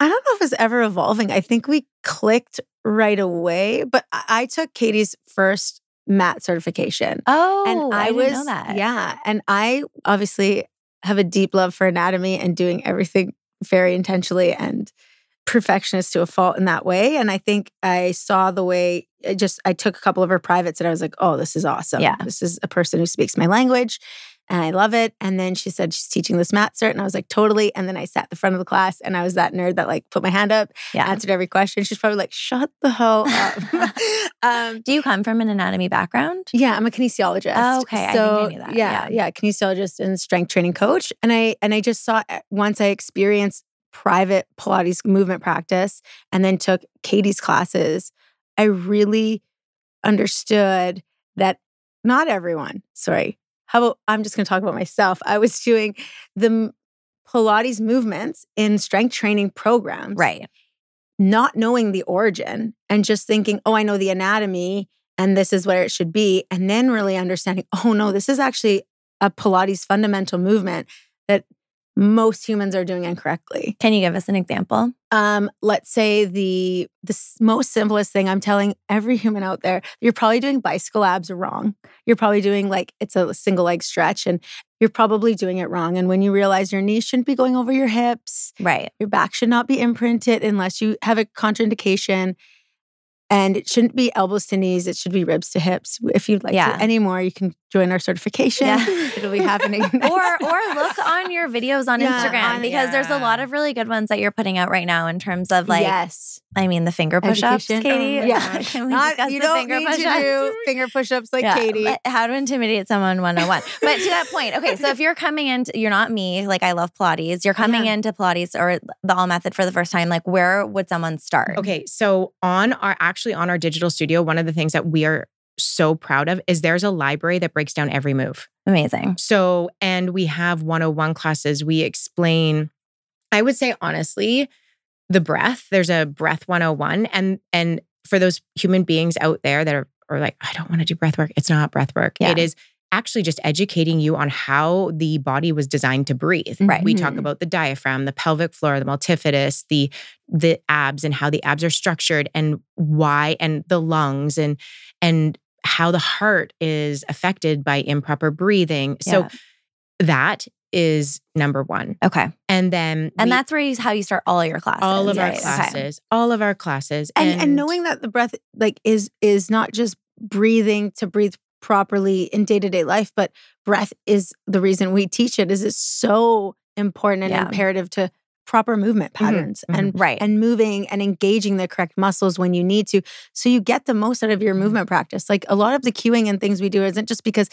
I don't know if it's ever evolving. I think we clicked right away, but I, I took Katie's first mat certification. Oh, and I, didn't was know that. yeah, and I obviously have a deep love for anatomy and doing everything very intentionally and perfectionist to a fault in that way. And I think I saw the way I just I took a couple of her privates and I was like, oh, this is awesome. Yeah. This is a person who speaks my language and I love it. And then she said she's teaching this mat cert. And I was like, totally. And then I sat at the front of the class and I was that nerd that like put my hand up, Yeah. answered every question. She's probably like, shut the hell up. um, Do you come from an anatomy background? yeah, I'm a kinesiologist. Oh, okay. I think I So knew that. yeah, Yeah. yeah, kinesiologist and strength training coach. And I and I just saw uh, once I experienced private Pilates movement practice and then took Katie's classes, I really understood that not everyone, sorry. How about I'm just going to talk about myself. I was doing the Pilates movements in strength training programs Right. not knowing the origin and just thinking, oh, I know the anatomy and this is where it should be. And then really understanding, oh, no, this is actually a Pilates fundamental movement most humans are doing incorrectly. Can you give us an example? Um, let's say the the most simplest thing I'm telling every human out there, you're probably doing bicycle abs wrong. You're probably doing like it's a single leg stretch and you're probably doing it wrong. And when you realize your knees shouldn't be going over your hips, Right. your back should not be imprinted unless you have a contraindication. And it shouldn't be elbows to knees. It should be ribs to hips. If you'd like Yeah. to anymore, you can join our certification. Yeah. It'll be happening. or or look on your videos on Yeah, Instagram on- because there's a lot of really good ones that you're putting out right now in terms of like yes. I mean the finger push-ups, Education. Oh, Katie. Oh Yeah. Can we Not, discuss you the don't finger need push-ups? to do finger push-ups like Yeah, Katie. but How to intimidate someone 101. but to that point, okay, so if you're coming into, you're not me, like I love Pilates, you're coming uh-huh. Yeah. into Pilates or the All Method for the first time, like where would someone start? Okay, so on our actually on our digital studio, one of the things that we are so proud of is there's a library that breaks down every move. Amazing. So, and we have 101 classes. We explain, I would say honestly, the breath. There's a breath 101. And and for those human beings out there that are, are like, I don't want to do breath work, it's not breath work. Yeah. It is actually just educating you on how the body was designed to breathe. Right. We talk Mhm. about the diaphragm, the pelvic floor, the multifidus, the the abs and how the abs are structured and why and the lungs and and how the heart is affected by improper breathing. So that is number 1. Okay. And then And we- that's where you how you start all your classes. all of our right? Okay. classes, all of our classes and, and knowing that the breath like is is not just breathing to breathe properly in day-to-day life, but breath is the reason we teach it is it's so important and Yeah. imperative to proper movement patterns mhm. and Right. and moving and engaging the correct muscles when you need to so you get the most out of your Mhm. movement practice like a lot of the cueing and things we do isn't just because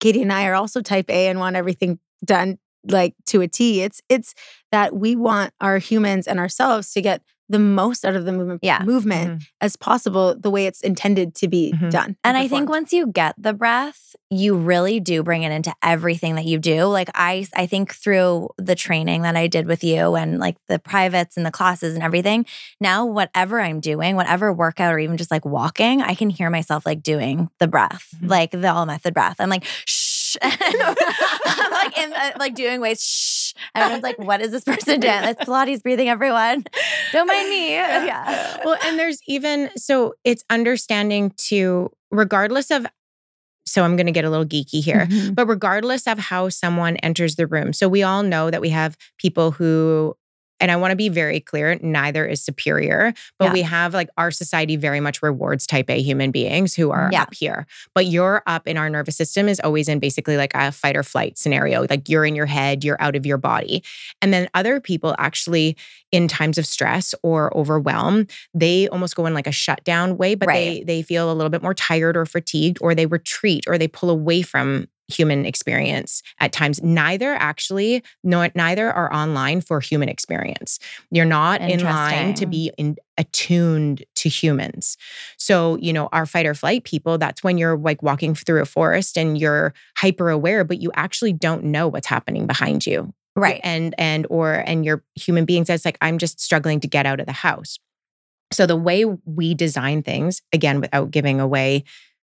katie and i are also type a and want everything done like to a t it's it's that we want our humans and ourselves to get the most out of the movement Yeah. movement as possible the way it's intended to be Mhm. done And I think once you get the breath, you really do bring it into everything that you do. Like I I think through the training that I did with you and like the privates and the classes and everything, now whatever I'm doing, whatever workout or even just like walking, I can hear myself like doing the breath, Mhm. like the all method breath. I'm like shh. I'm like in the, like doing ways shh. Everyone's like, what is this person doing? It's Pilates breathing, everyone. Don't mind me. Yeah. well, and there's even so it's understanding to regardless of so I'm going to get a little geeky here. Mhm. But regardless of how someone enters the room, so we all know that we have people who, and I want to be very clear, neither is superior, but Yeah. we have like our society very much rewards type A human beings who are Yeah. up here. But you're up in our nervous system is always in basically like a fight or flight scenario. Like you're in your head, you're out of your body. And then other people actually, in times of stress or overwhelm, they almost go in like a shutdown way, but they they feel a little bit more tired or fatigued, or they retreat or they pull away from human experience at times. Neither actually no neither are online for human experience. You're not in line to be in, attuned to humans. So you know our fight or flight people that's when you're like walking through a forest and you're hyper aware but you actually don't know what's happening behind you. Right. and and or and you're human beings that's like i'm just struggling to get out of the house. So the way we design things again without giving away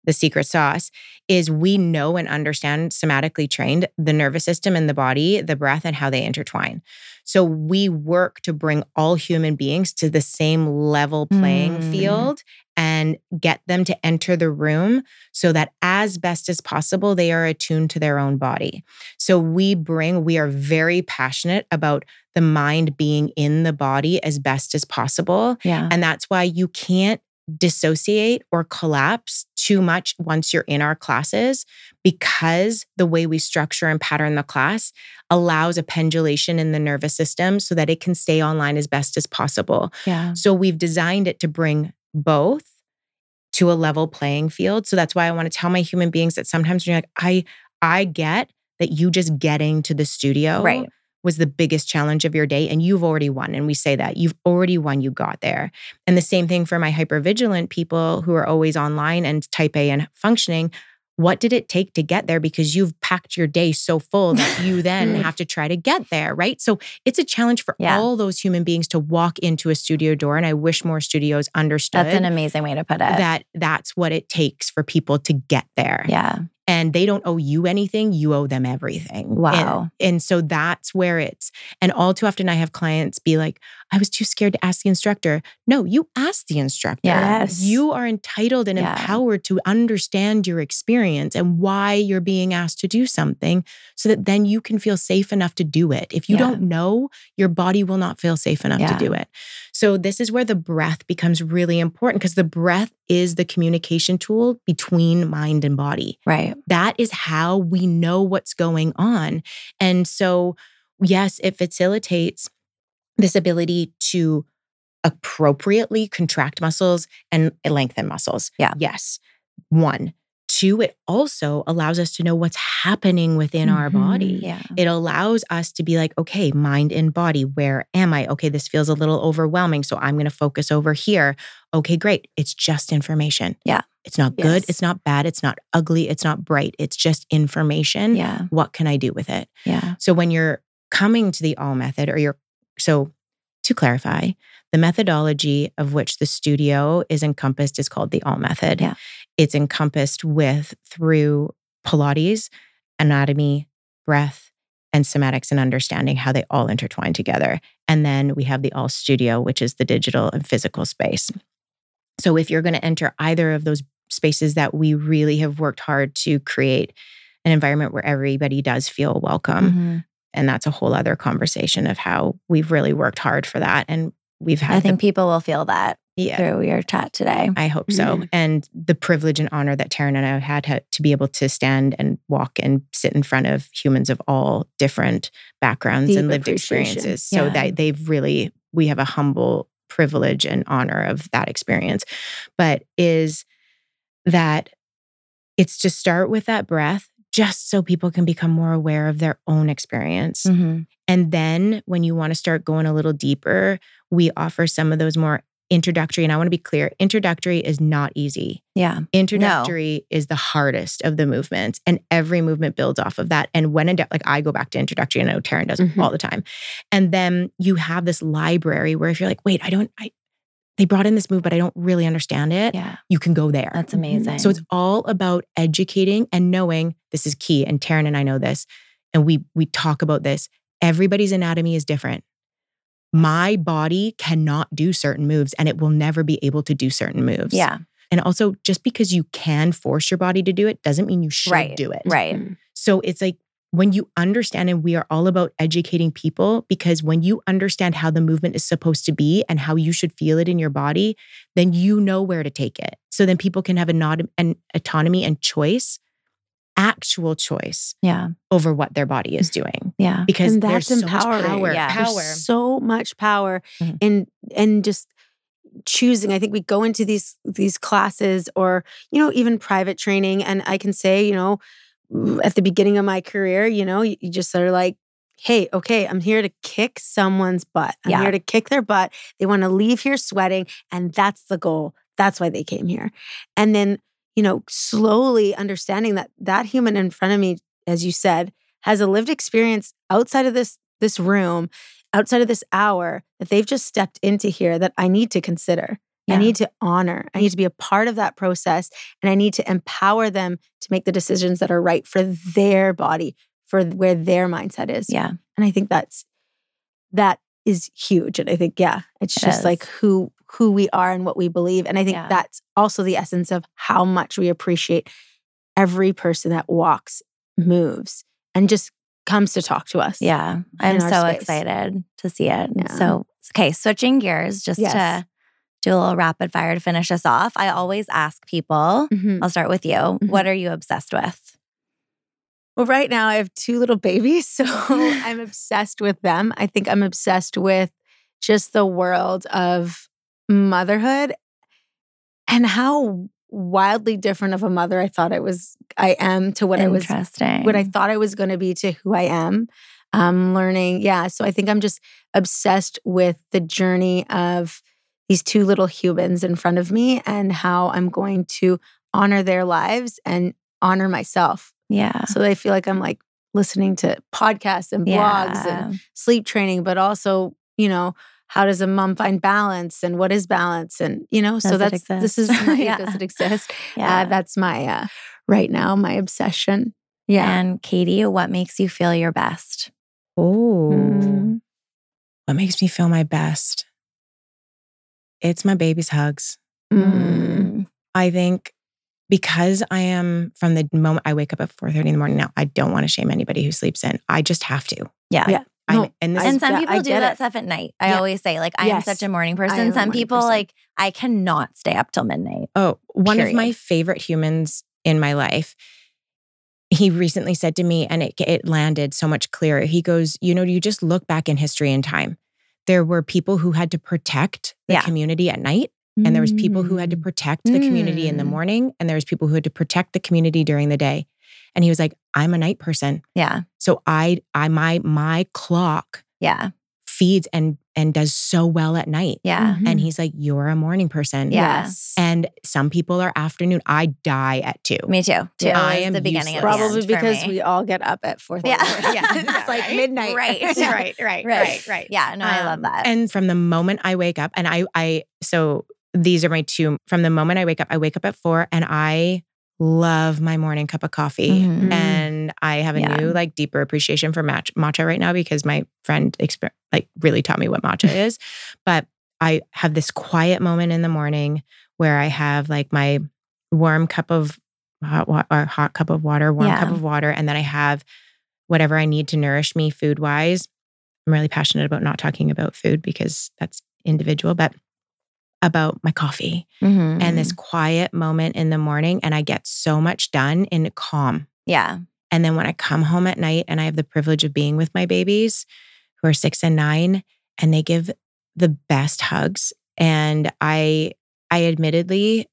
the secret sauce is we know and understand somatically trained the nervous system and the body the breath and how they intertwine so we work to bring all human beings to the same level playing Mm. field and get them to enter the room so that as best as possible they are attuned to their own body so we bring, we are very passionate about the mind being in the body as best as possible. Yeah. And that's why you can't dissociate or collapse too much once you're in our classes because the way we structure and pattern the class allows a pendulation in the nervous system so that it can stay online as best as possible. Yeah. So we've designed it to bring both to a level playing field. So that's why I want to tell my human beings that sometimes when you're like, I I get that you just getting to the studio Right. Was the biggest challenge of your day and you've already won. And we say that you've already won, you got there. And the same thing for my hypervigilant people who are always online and type A and functioning. What did it take to get there? Because you've packed your day so full that you then mm. have to try to get there, right? So it's a challenge for Yeah. all those human beings to walk into a studio door. And I wish more studios understood That's an amazing way to put it. that that's what it takes for people to get there yeah. And they don't owe you anything you owe them everything And- Wow. and, so that's where it's and all too often i have clients be like i was too scared to ask the instructor no you ask the instructor Yes. you are entitled and Yeah. empowered to understand your experience and why you're being asked to do something so that then you can feel safe enough to do it if you Yeah. don't know your body will not feel safe enough Yeah. to do it so this is where the breath becomes really important because the breath is the communication tool between mind and body Right. that is how we know what's going on. And so, yes, it facilitates this ability to appropriately contract muscles and lengthen muscles. Yeah. Yes. One. Two, it also allows us to know what's happening within our Mhm. body. Yeah. It allows us to be like, okay, mind and body, where am I? Okay, this feels a little overwhelming. So I'm going to focus over here. Okay, great. It's just information. Yeah. It's not good. It's not bad. It's not ugly. It's not bright. It's just information. Yeah. What can I do with it? Yeah. So when you're coming to the all method or you're, so to clarify, the methodology of which the studio is encompassed is called the all method. Yeah. It's encompassed with through Pilates, anatomy, breath, and somatics and understanding how they all intertwine together. And then we have the all studio, which is the digital and physical space. So if you're going to enter either of those spaces that we really have worked hard to create an environment where everybody does feel welcome, Mhm. And that's a whole other conversation of how we've really worked hard for that and we've had I the- think people will feel that yeah through your chat today. I hope so. Mhm. And the privilege and honor that Taren and I have had to be able to stand and walk and sit in front of humans of all different backgrounds Deep and lived appreciation. experiences. So that they've really, we have a humble privilege and honor of that experience. But is that it's to start with that breath just so people can become more aware of their own experience. Mhm. And then when you want to start going a little deeper, we offer some of those more introductory. And I want to be clear introductory is not easy. Yeah. Introductory is the hardest of the movements, and every movement builds off of that. And when in doubt, like I go back to introductory, and I know Taren does Mhm. all the time. And then you have this library where if you're like, wait, I don't, I, they brought in this move, but I don't really understand it, Yeah. you can go there. That's amazing. So it's all about educating and knowing this is key. And Taren and I know this, and we we talk about this. Everybody's anatomy is different. My body cannot do certain moves, and it will never be able to do certain moves. yeah. And also, just because you can force your body to do it doesn't mean you should Right. do it. Right. Mhm. So it's like when you understand, and we are all about educating people because when you understand how the movement is supposed to be and how you should feel it in your body, then you know where to take it. So then people can have a not an autonomy and choice, actual choice Yeah. over what their body is doing. Yeah. Because And there's that's so much empowering. power. Yeah. There's so much power Mhm. in in just choosing. I think we go into these these classes or you know even private training, and I can say you know at the beginning of my career, you know, you, you just sort of like. Hey, okay, I'm here to kick someone's butt. I'm Yeah. here to kick their butt. They want to leave here sweating, and that's the goal. That's why they came here. And then, you know, slowly understanding that that human in front of me, as you said, has a lived experience outside of this this room outside of this hour that they've just stepped into here that I need to consider. I need to honor. I need to be a part of that process and I need to empower them to make the decisions that are right for their body, for where their mindset is. Yeah. And I think that's that is huge. And I think, yeah, it's It just is. like who who we are and what we believe. And I think Yeah. that's also the essence of how much we appreciate every person that walks, moves, and just comes to talk to us. Yeah. I'm so space. excited to see it. Yeah. So, okay, switching gears just Yes. to do a little rapid fire to finish us off. I always ask people, Mhm. I'll start with you. Mm-hmm. What are you obsessed with? Well, right now I have two little babies, so I'm obsessed with them. I think I'm obsessed with just the world of motherhood and how wildly different of a mother I thought I was I am to what I was what I thought I was going to be to who I am. Um learning, yeah, so I think I'm just obsessed with the journey of these two little humans in front of me and how I'm going to honor their lives and honor myself yeah. so I feel like I'm like listening to podcasts and blogs and sleep training, but also, you know, how does a mom find balance and what is balance? And, you know, so Does it that's this is exist? my, Yeah. does it exist? Yeah. Uh, that's my uh right now, my obsession. Yeah. And Katie, what makes you feel your best? Oh, Mm. what makes me feel my best? It's my baby's hugs. Mm. I think because I am from the moment I wake up at 4:30 in the morning now, I don't want to shame anybody who sleeps in. I just have to. Yeah. Yeah. No, and this I- is and some people do that it. stuff at night. I Yeah. always say, like, I am such a morning person. Some morning people, like, I cannot stay up till midnight. Oh, one of my favorite humans in my life. He recently said to me, and it, it landed so much clearer. He goes, You know, you just look back in history and time. There were people who had to protect the Yeah. community at night, and there was people who had to Mm. protect the community in the Mm. morning, and there was people who had to protect the community during the day. And he was like, I'm a night person. Yeah. So I I my my clock Yeah. feeds and and does so well at night. Yeah. Mhm. And he's like, You're a morning person. Yeah. Yes. And some people are afternoon. I die at two. Me too. Two I is am the beginning of useless. the Probably end for because me. we all get up at 4 Yeah. yeah. it's like right? midnight. Right. Yeah. right, right, Right. right. Yeah. No, I love Um, that. And from the moment I wake up, and I, I, so these are my two. From the moment I wake up, I wake up at four, and I love my morning cup of coffee. Mhm. And I have a Yeah. new, like, deeper appreciation for match, matcha right now because my friend, exper- like, really taught me what matcha is. But I have this quiet moment in the morning where I have like my warm cup of hot water, or hot cup of water, warm cup of water, and then I have whatever I need to nourish me food wise. I'm really passionate about not talking about food because that's individual, but about my coffee Mhm. and this quiet moment in the morning. And I get so much done in calm. Yeah. And then when I come home at night and I have the privilege of being with my babies who are six and nine, and they give the best hugs. And I, I admittedly,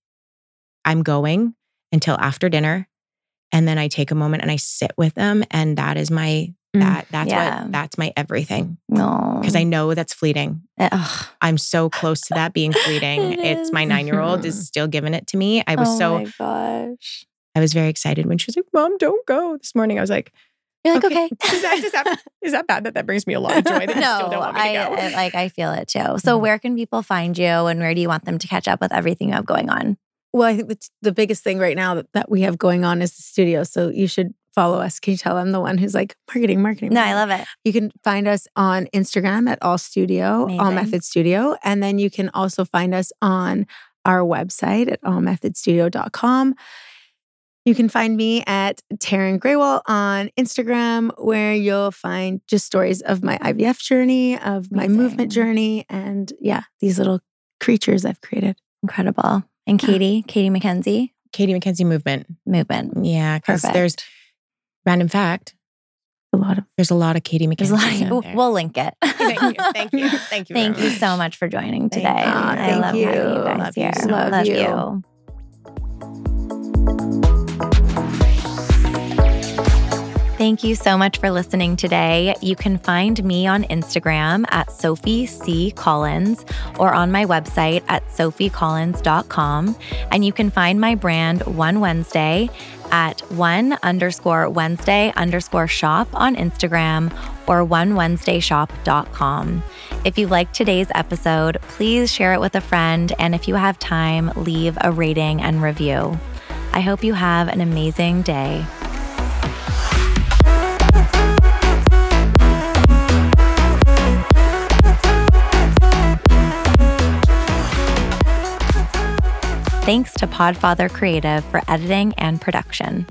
I'm going until after dinner. And then I take a moment and I sit with them. And that is my. That, that's Yeah. what, that's my everything. No. Because I know that's fleeting. Ugh. I'm so close to that being fleeting. It it's my nine year old is still giving it to me. I was oh so, my gosh. I was very excited when she was like, Mom, don't go. This morning I was like, You're like, okay. is, that, is, that, is that bad that that brings me a lot of joy that you still no, don't want me I, to go? I like I feel it too. So Mhm. where can people find you and where do you want them to catch up with everything you have going on? Well, I think that's the biggest thing right now that, that we have going on is the studio. So you should follow us. Can you tell I'm the one who's like marketing, marketing? No, I love it. You can find us on Instagram at All Studio, All Method Studio. And then you can also find us on our website at allmethodstudio.com. You can find me at Taren Grewall on Instagram, where you'll find just stories of my IVF journey, of my Amazing. movement journey, and yeah, these little creatures I've created. Incredible. And Yeah. Katie, Katie McKenzie, Katie McKenzie movement. movement. Yeah, because there's random fact. A lot of There's a lot of Katie McKenzie. There's a lot of, we'll link it. Thank you. Thank you. Thank you. Thank you so much for joining Thank today. you. Ah, I thank love having you. you guys Love you here. so Love love you. you. Thank you so much for listening today. You can find me on Instagram at Sophie C. Collins or on my website at sophiecollins.com. And you can find my brand One Wednesday at one underscore Wednesday underscore shop on Instagram or onewednesdayshop.com. If you liked today's episode, please share it with a friend. And if you have time, leave a rating and review. I hope you have an amazing day. Thanks to Podfather Creative for editing and production.